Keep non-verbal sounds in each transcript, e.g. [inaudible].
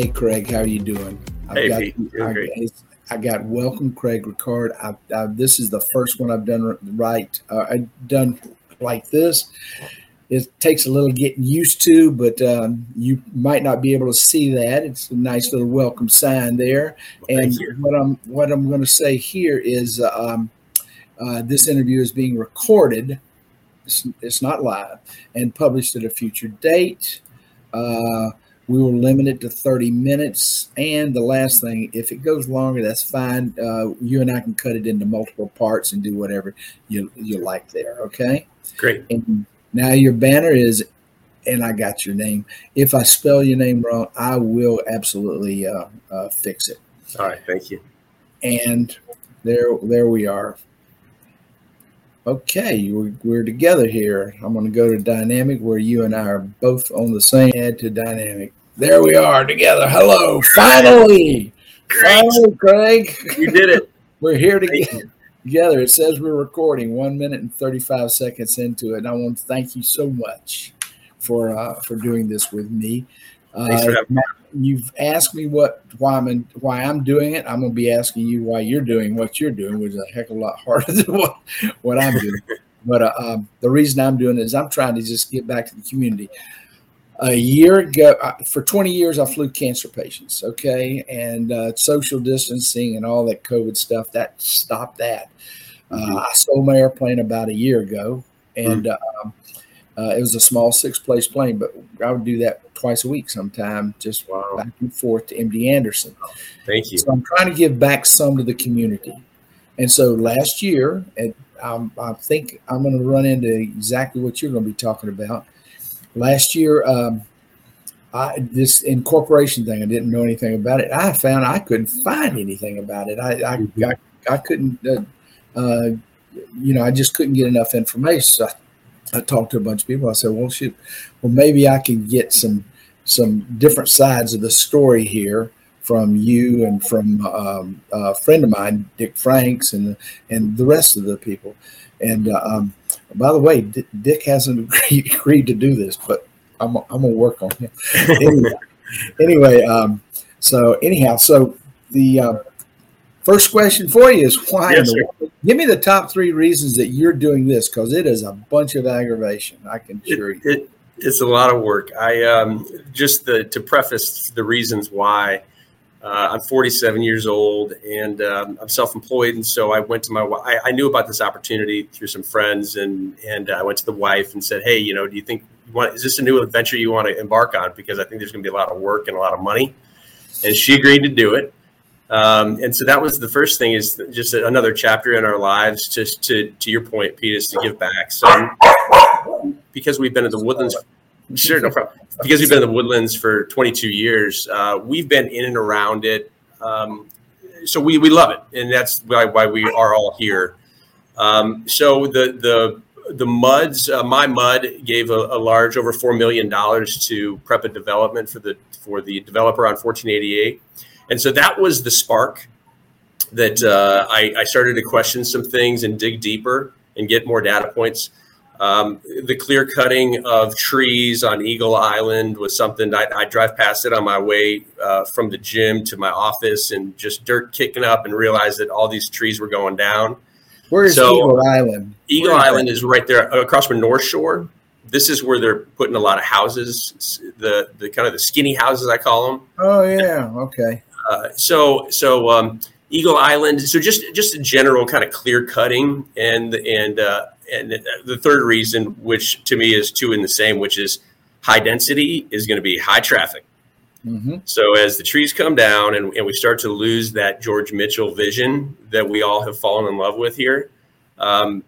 Hey, Craig, how are you doing? I've hey, got, Pete. I, great. I got welcome Craig Rickard. I, I, this is the first one I've done right. Uh, I've done like this. It takes a little getting used to, but um, you might not be able to see that. It's a nice little welcome sign there. Well, and what I'm what I'm going to say here is uh, um, uh, this interview is being recorded. It's, it's, not live and published at a future date. Uh, we will limit it to 30 minutes. And the last thing, if it goes longer, that's fine. Uh, you and I can cut it into multiple parts and do whatever you, you like there. Okay. Great. And now your banner is, and I got your name. If I spell your name wrong, I will absolutely uh, uh, fix it. All right. Thank you. And there, there we are. Okay, we're, we're together here. I'm going to go to Dynamic where you and I are both on the same add to Dynamic. There we are together. Hello, finally, finally, Craig. You did it. [laughs] we're here together. Together. It says we're recording one minute and thirty-five seconds into it. And I want to thank you so much for uh, for doing this with me. Uh, you've asked me what why I'm in, why I'm doing it. I'm going to be asking you why you're doing what you're doing, which is a heck of a lot harder [laughs] than what, what I'm doing. [laughs] but uh, um, the reason I'm doing it is I'm trying to just get back to the community a year ago for 20 years i flew cancer patients okay and uh, social distancing and all that covid stuff that stopped that uh, mm-hmm. i sold my airplane about a year ago and mm-hmm. um, uh, it was a small six place plane but i would do that twice a week sometime just wow. back and forth to md anderson thank you so i'm trying to give back some to the community and so last year and um, i think i'm going to run into exactly what you're going to be talking about last year, um, I, this incorporation thing, I didn't know anything about it. I found I couldn't find anything about it. I, I, mm-hmm. I, I, couldn't, uh, uh, you know, I just couldn't get enough information. So I, I, talked to a bunch of people. I said, well, shoot, well, maybe I can get some, some different sides of the story here from you and from um, a friend of mine, Dick Franks, and and the rest of the people. And uh, um, by the way, D- Dick hasn't [laughs] agreed, agreed, to do this, but I'm, I'm gonna work on him. anyway, [laughs] anyway um, so anyhow, so the uh, first question for you is why? Yes, give me the top three reasons that you're doing this because it is a bunch of aggravation. I can assure it, you. It, it's a lot of work. I um, just the, to preface the reasons why. Uh, I'm 47 years old and um, I'm self-employed, and so I went to my. I, I, knew about this opportunity through some friends, and and I went to the wife and said, "Hey, you know, do you think you want? Is this a new adventure you want to embark on? Because I think there's going to be a lot of work and a lot of money." And she agreed to do it. Um, and so that was the first thing is just another chapter in our lives. Just to to your point, Pete, is to give back. So because we've been in the woodlands Sure, no problem. Because we've been in the woodlands for 22 years, uh, we've been in and around it. Um, so we, we love it, and that's why, why we are all here. Um, so the the the muds, uh, my mud gave a, a, large over four million dollars to PREPA development for the for the developer on 1488, and so that was the spark that uh, I, I started to question some things and dig deeper and get more data points. Um, the clear cutting of trees on Eagle Island was something I, I drive past it on my way uh, from the gym to my office and just dirt kicking up and realized that all these trees were going down. Where is so, Eagle Island? Eagle Island is right there across from North Shore. This is where they're putting a lot of houses, the the kind of the skinny houses I call them. Oh yeah, okay. Uh, so so um, Eagle Island. So just just a general kind of clear cutting and and uh, and the third reason, which to me is two in the same, which is high density is going to be high traffic. Mm-hmm. So as the trees come down and, and, we start to lose that George Mitchell vision that we all have fallen in love with here, um,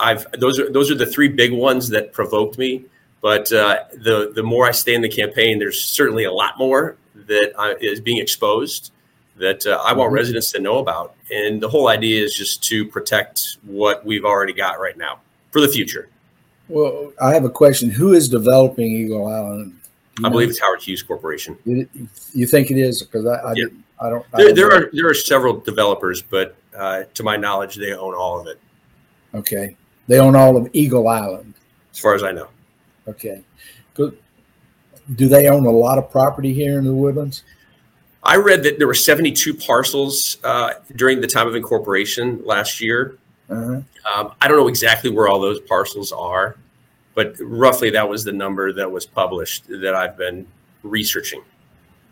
I've those are those are the three big ones that provoked me. But uh, the the more I stay in the campaign, there's certainly a lot more that uh, is being exposed that uh, I want mm-hmm. residents to know about. And the whole idea is just to protect what we've already got right now for the future. Well, I have a question. Who is developing Eagle Island? I believe it's Howard Hughes Corporation. You think it is? Because I, I, yeah. I don't. I there, don't there are there are several developers, but uh, to my knowledge, they own all of it. Okay, they own all of Eagle Island, as far as I know. Okay, good. Do they own a lot of property here in the Woodlands? I read that there were 72 parcels uh, during the time of incorporation last year. Uh-huh. Um, I don't know exactly where all those parcels are, but roughly that was the number that was published that I've been researching.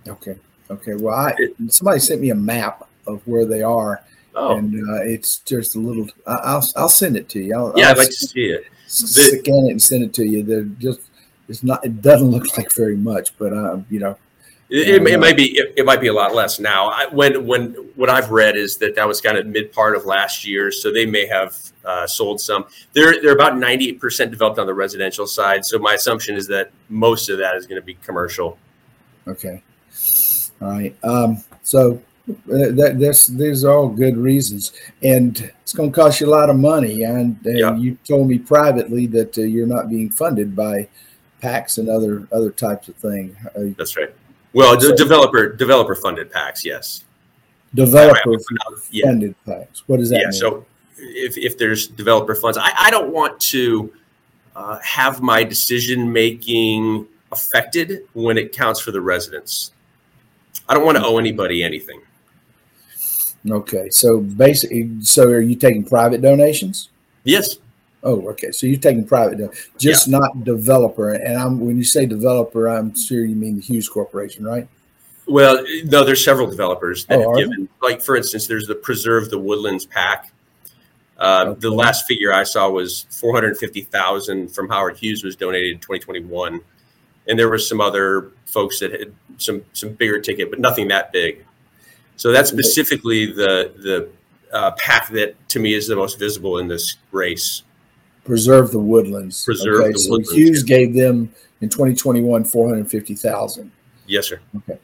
Okay. Okay. Well, I, somebody sent me a map of where they are, oh. and uh, it's just a little. I, will I'll send it to you. I'll, yeah, I'll I'd like to see it. Scan it and send it to you. They're just. It's not. It doesn't look like very much, but uh, you know, it, it, it, might be it, it, might be a lot less now. I, when when what I've read is that that was kind of mid part of last year, so they may have uh, sold some. They're they're about ninety eight percent developed on the residential side. So my assumption is that most of that is going to be commercial. Okay, all right. Um, so uh, that this these are all good reasons, and it's going to cost you a lot of money. And, and yeah. you told me privately that uh, you're not being funded by PACs and other other types of things. Uh, That's right. Well, so, developer developer funded PACs, yes. Developer funded yeah. PACs. What does that yeah, mean? So if, if there's developer funds, I, I don't want to uh, have my decision making affected when it counts for the residents. I don't want to owe anybody anything. Okay, so basically, so are you taking private donations? Yes. Oh, okay. So you're taking private, just yeah. not developer. And I'm when you say developer, I'm sure you mean the Hughes Corporation, right? Well, no, there's several developers that oh, have given. They? Like for instance, there's the Preserve the Woodlands PAC. Uh, okay. The last figure I saw was 450,000 from Howard Hughes was donated in 2021, and there were some other folks that had some some bigger ticket, but nothing that big. So that's specifically the the uh, PAC that to me is the most visible in this race preserve the woodlands. Preserve okay, the so woodlands. Hughes gave them in 2021 450,000. Yes, sir. Okay.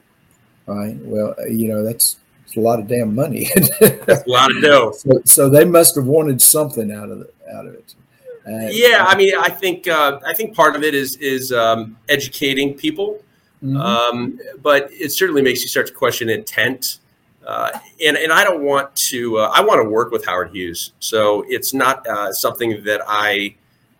All right. Well, uh, you know that's, that's a lot of damn money. [laughs] that's a lot of dough. So, so, they must have wanted something out of it. Out of it. Uh, yeah, I mean, I think uh, I think part of it is is um, educating people, mm-hmm. um, but it certainly makes you start to question intent. Uh, and and I don't want to. Uh, I want to work with Howard Hughes, so it's not uh, something that I.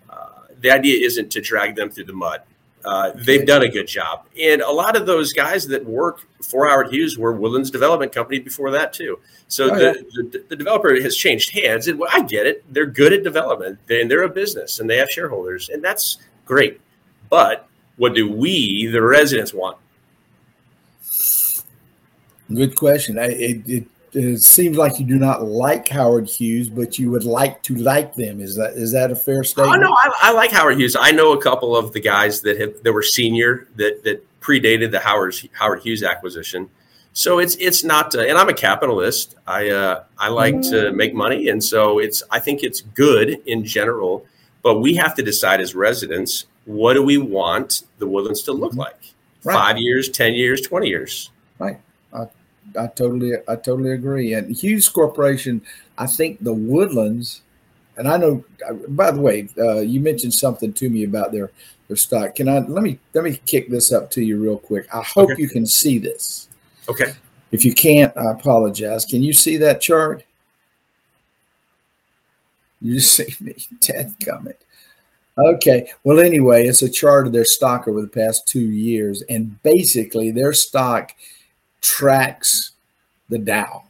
Uh, the idea isn't to drag them through the mud. Uh, they've done a good job, and a lot of those guys that work for Howard Hughes were Woodlands Development Company before that too. So oh, the, yeah. the, the developer has changed hands, and I get it. They're good at development, and they're a business, and they have shareholders, and that's great. But what do we, the residents, want? Good question. I, it, it, it, seems like you do not like Howard Hughes, but you would like to like them. Is that is that a fair statement? Oh no, I, I like Howard Hughes. I know a couple of the guys that have that were senior that that predated the Howard Howard Hughes acquisition. So it's it's not, uh, and I'm a capitalist. I uh, I like to mm. make money, and so it's I think it's good in general. But we have to decide as residents what do we want the woodlands to look mm-hmm. like? Right. Five years, ten years, twenty years. Right. I totally, I totally agree. And Hughes Corporation, I think the Woodlands, and I know. By the way, uh, you mentioned something to me about their their stock. Can I let me let me kick this up to you real quick? I hope okay. you can see this. Okay. If you can't, I apologize. Can you see that chart? You [laughs] see me, Ted comment. Okay. Well, anyway, it's a chart of their stock over the past two years, and basically their stock tracks the Dow.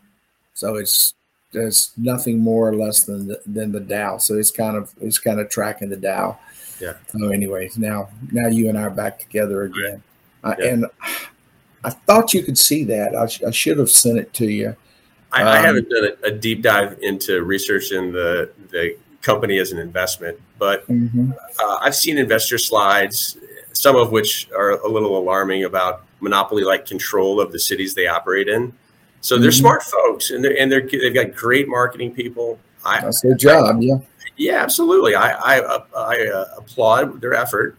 So it's it's nothing more or less than the, than the Dow. So it's kind of it's kind of tracking the Dow. Yeah. So, anyways, now now you and I are back together again, yeah. and I thought you could see that. I, sh- I should have sent it to you. I, um, I haven't done a, a, deep dive into researching the the company as an investment, but mm-hmm. uh, I've seen investor slides, some of which are a little alarming about monopoly like control of the cities they operate in. So they're mm-hmm. smart folks, and they're and they're they've got great marketing people. I, That's their job, I, yeah. Yeah, absolutely. I I, I uh, applaud their effort,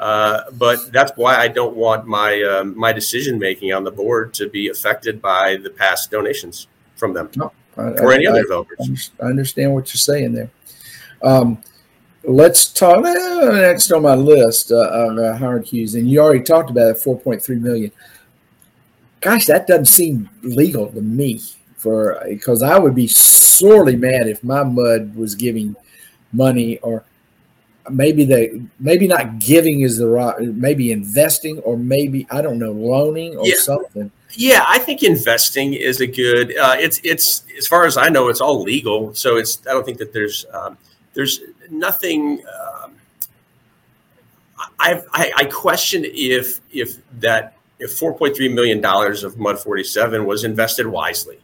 uh, but that's why I don't want my um, my decision making on the board to be affected by the past donations from them no, I, or any other developers. I understand what you're saying there. Um, let's talk uh, next on my list uh, of uh, Howard Hughes, and you already talked about it, 4.3 million. Gosh, that doesn't seem legal to me for because I would be sorely mad if my mud was giving money or maybe they maybe not giving is the right maybe investing or maybe I don't know loaning or yeah. something. Yeah, I think investing is a good. Uh, it's it's as far as I know, it's all legal. So it's I don't think that there's um, there's nothing. Um, I, I I question if if that if 4.3 million dollars of Mud 47 was invested wisely.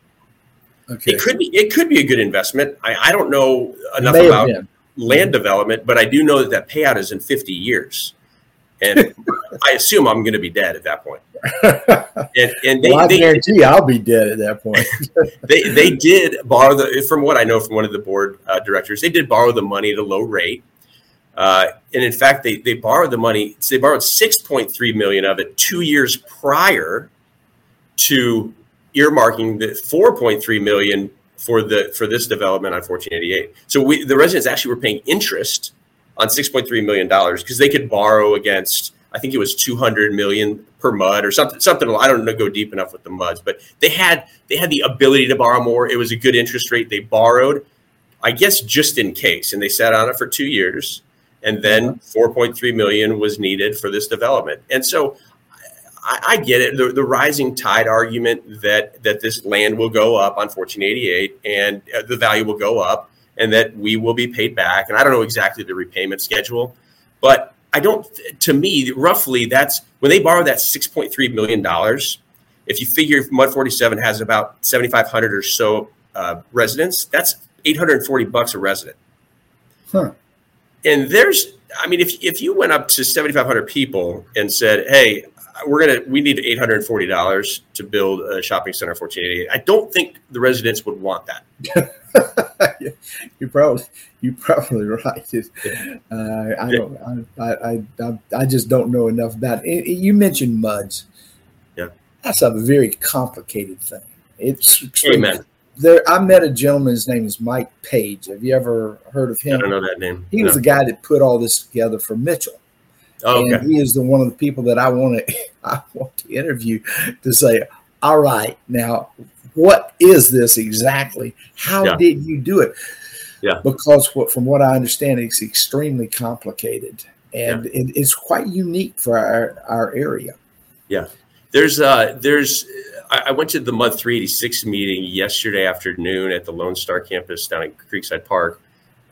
Okay. It could be it could be a good investment. I, I don't know enough about land development, but I do know that that payout is in 50 years, and I assume I'm going to be dead at that point. [laughs] And, and they, well, I they, guarantee I'll be dead at that point. [laughs] they they did borrow the from what I know from one of the board uh, directors. They did borrow the money at a low rate. Uh, and in fact, they, they borrowed the money. So they borrowed 6.3 million of it two years prior to earmarking the 4.3 million for the for this development on 1488. So we the residents actually were paying interest on 6.3 million dollars because they could borrow against I think it was 200 million per mud or something something I don't know go deep enough with the muds, but they had they had the ability to borrow more. It was a good interest rate. They borrowed, I guess, just in case, and they sat on it for two years, and then 4.3 million was needed for this development. And so I, I get it. The, the, rising tide argument that that this land will go up on 1488 and uh, the value will go up and that we will be paid back. And I don't know exactly the repayment schedule, but I don't. To me, roughly, that's when they borrow that 6.3 million dollars. If you figure Mud 47 has about 7,500 or so uh, residents, that's 840 bucks a resident. Huh. And there's, I mean, if if you went up to 7,500 people and said, "Hey, we're gonna we need eight hundred and forty dollars to build a shopping center for fourteen eighty eight. I don't think the residents would want that. [laughs] [laughs] you're probably you're probably [laughs] right. Uh, I don't. I, I, I I just don't know enough about it. You mentioned muds. Yeah, that's a very complicated thing. It's amen. There, I met a gentleman. His name is Mike Page. Have you ever heard of him? I don't know that name. He no. was the guy that put all this together for Mitchell. Oh, okay. And he is the one of the people that I want to [laughs] I want to interview to say, all right, now what is this exactly? How yeah. did you do it? Yeah. Because what, from what I understand, it's extremely complicated and yeah. it, it's quite unique for our, our area. Yeah. There's uh there's I went to the Mud 386 meeting yesterday afternoon at the Lone Star campus down at Creekside Park.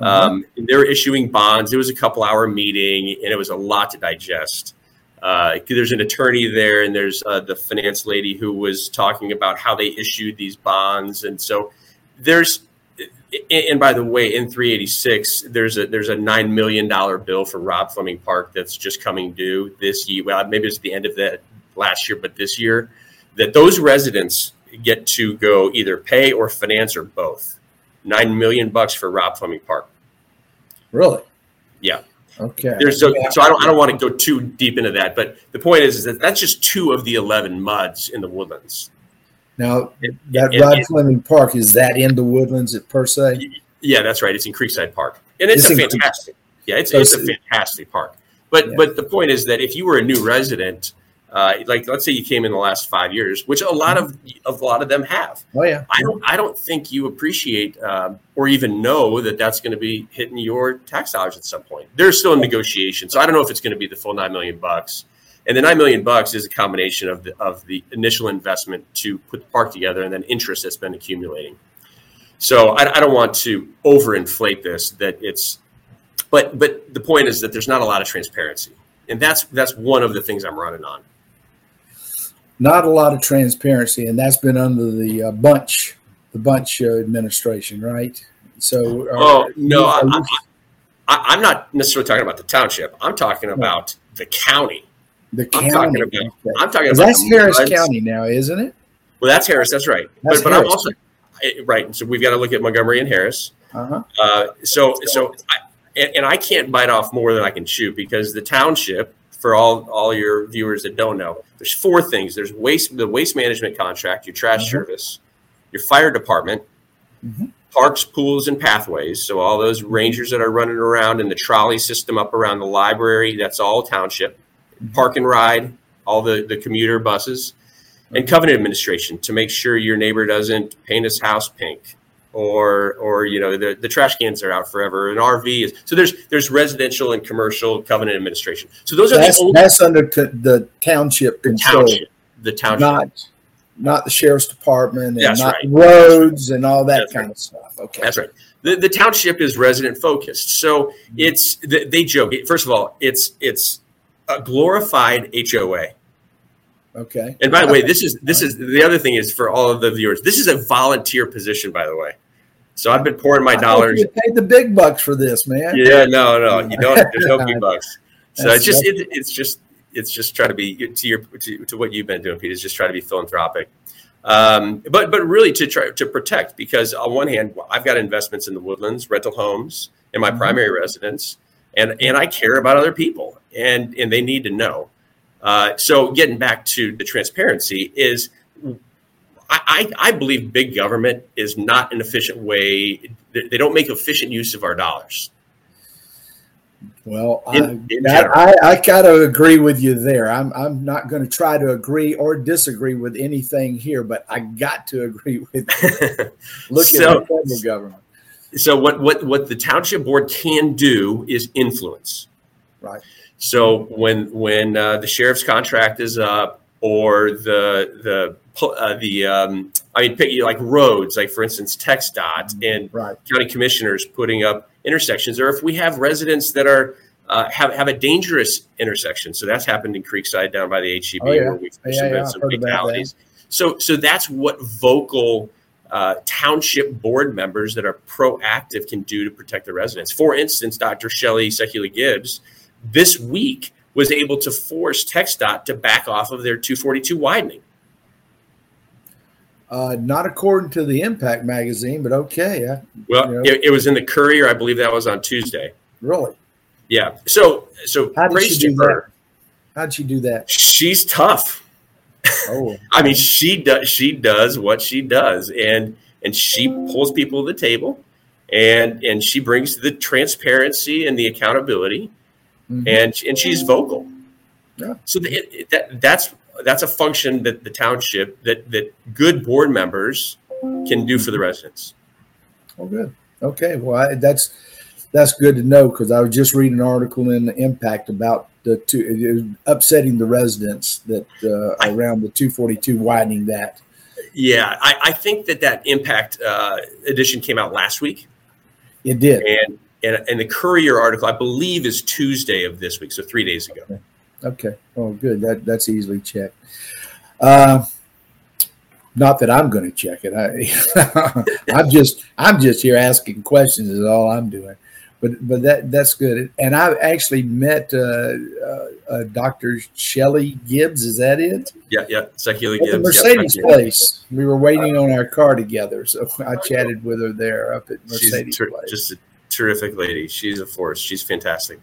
Mm-hmm. Um, they were issuing bonds. It was a couple hour meeting, and it was a lot to digest. Uh, there's an attorney there, and there's uh, the finance lady who was talking about how they issued these bonds, and so there's. And by the way, in 386, there's a there's a nine million dollar bill for Rob Fleming Park that's just coming due this year. Well, maybe it's the end of that last year, but this year, that those residents get to go either pay or finance or both nine million bucks for Rob Fleming Park. Really? Yeah. Okay. There's so, yeah. so I don't I don't want to go too deep into that, but the point is, is that that's just two of the eleven muds in the woodlands. Now that it, Rob it, Fleming Park is that in the woodlands per se? Yeah, that's right. It's in Creekside Park, and it's, it's a fantastic. Yeah, it's, it's a fantastic park. But yeah. but the point is that if you were a new resident uh, like let's say you came in the last five years, which a lot of, of a lot of them have. Oh yeah. I don't I don't think you appreciate um, or even know that that's going to be hitting your tax dollars at some point. There's still a negotiation, so I don't know if it's going to be the full nine million bucks. And the nine million bucks is a combination of the of the initial investment to put the park together and then interest that's been accumulating. So I, I don't want to overinflate this. That it's, but but the point is that there's not a lot of transparency, and that's that's one of the things I'm running on not a lot of transparency, and that's been under the uh, bunch, the bunch uh, administration, right? So, uh, oh no, I, am not necessarily talking about the township. I'm talking about the county. The county. I'm talking about. I'm talking about that's Harris County now, isn't it? Well, that's Harris. That's right. That's but, but I'm also right. So we've got to look at Montgomery and Harris. Uh-huh. Uh, so so, I, and, and I can't bite off more than I can chew because the township for all all your viewers that don't know, there's four things. There's waste the waste management contract, your trash mm-hmm. service, your fire department, mm-hmm. parks, pools, and pathways. So all those rangers that are running around in the trolley system up around the library, that's all township. Mm-hmm. Park and ride, all the the commuter buses, and covenant administration to make sure your neighbor doesn't paint his house pink or or you know the, the trash cans are out forever an rv is so there's there's residential and commercial covenant administration so those are that's, the that's under the township the control township, the township not not the sheriff's department and That's not right. roads and all that That's kind right. of stuff. Okay. That's right. The, the township is resident focused, so mm-hmm. it's they they joke. First of all, it's it's a glorified HOA. Okay. And by the way, [laughs] this is this is the other thing is for all of the viewers. This is a volunteer position, by the way. So I've been pouring my dollars. You paid the big bucks for this, man. Yeah, no, no, you don't. There's no big [laughs] bucks. So That's- it's just it, it's just it's just try to be to your to, to what you've been doing, Pete. Is just try to be philanthropic, um, but but really to try to protect because on one hand I've got investments in the woodlands, rental homes, in my Mhm. primary residence, and and I care about other people, and and they need to know. Uh, so getting back to the transparency is. I, I believe big government is not an efficient way. They they don't make efficient use of our dollars. Well, In- I, in that- I, I gotta agree with you there. I'm I'm not going to try to agree or disagree with anything here, but I got to agree [laughs] with you. [laughs] Look So- at the federal government, so what what what the township board can do is influence. right? So when when uh, the sheriff's contract is up, or the the uh, the um, I mean, pick like roads, like for instance, TxDOT and Right. county commissioners putting up intersections, or if we have residents that are uh, have have a dangerous intersection. So that's happened in Creekside down by the HEB, Oh, yeah. where we've Yeah, some, yeah, some heard about that. fatalities. So so that's what vocal uh, township board members that are proactive can do to protect the residents. For instance, Dr. Shelley Sekula Gibbs this week was able to force TxDOT to back off of their 242 widening. Uh, not according to the Impact magazine, but okay. I, Well, Yeah. it, it was in the Courier, I believe that was on Tuesday. really, Yeah. So so How did she do her. how'd she do that? She's tough. Oh, [laughs] I mean, she does she does what she does, and and she pulls people to the table, and and she brings the transparency and the accountability, mhm. and and she's vocal. Yeah. So the, it, it- that that's that's a function that the township that that good board members can do for the residents. Oh, good. Okay. Well, I, that's that's good to know because I was just reading an article in the Impact about the two upsetting the residents that uh, I- around the 242 widening that. Yeah, I, I think that that impact uh, edition came out last week, It did. and and and the Courier article I believe is Tuesday of this week, so three days ago. Okay. Oh, good. That that's easily checked. Uh, not that I'm going to check it. I, [laughs] I'm just I'm just here asking questions. Is all I'm doing. But but that that's good. And I've actually met uh, uh, uh, Dr. Shelley Gibbs. Is that it? Yeah, yeah, Sekula At the Gibbs. Mercedes yep, place. We were waiting on our car together, so [laughs] I chatted with her there up at She's Mercedes ter- place. just a terrific lady. She's a force. She's fantastic.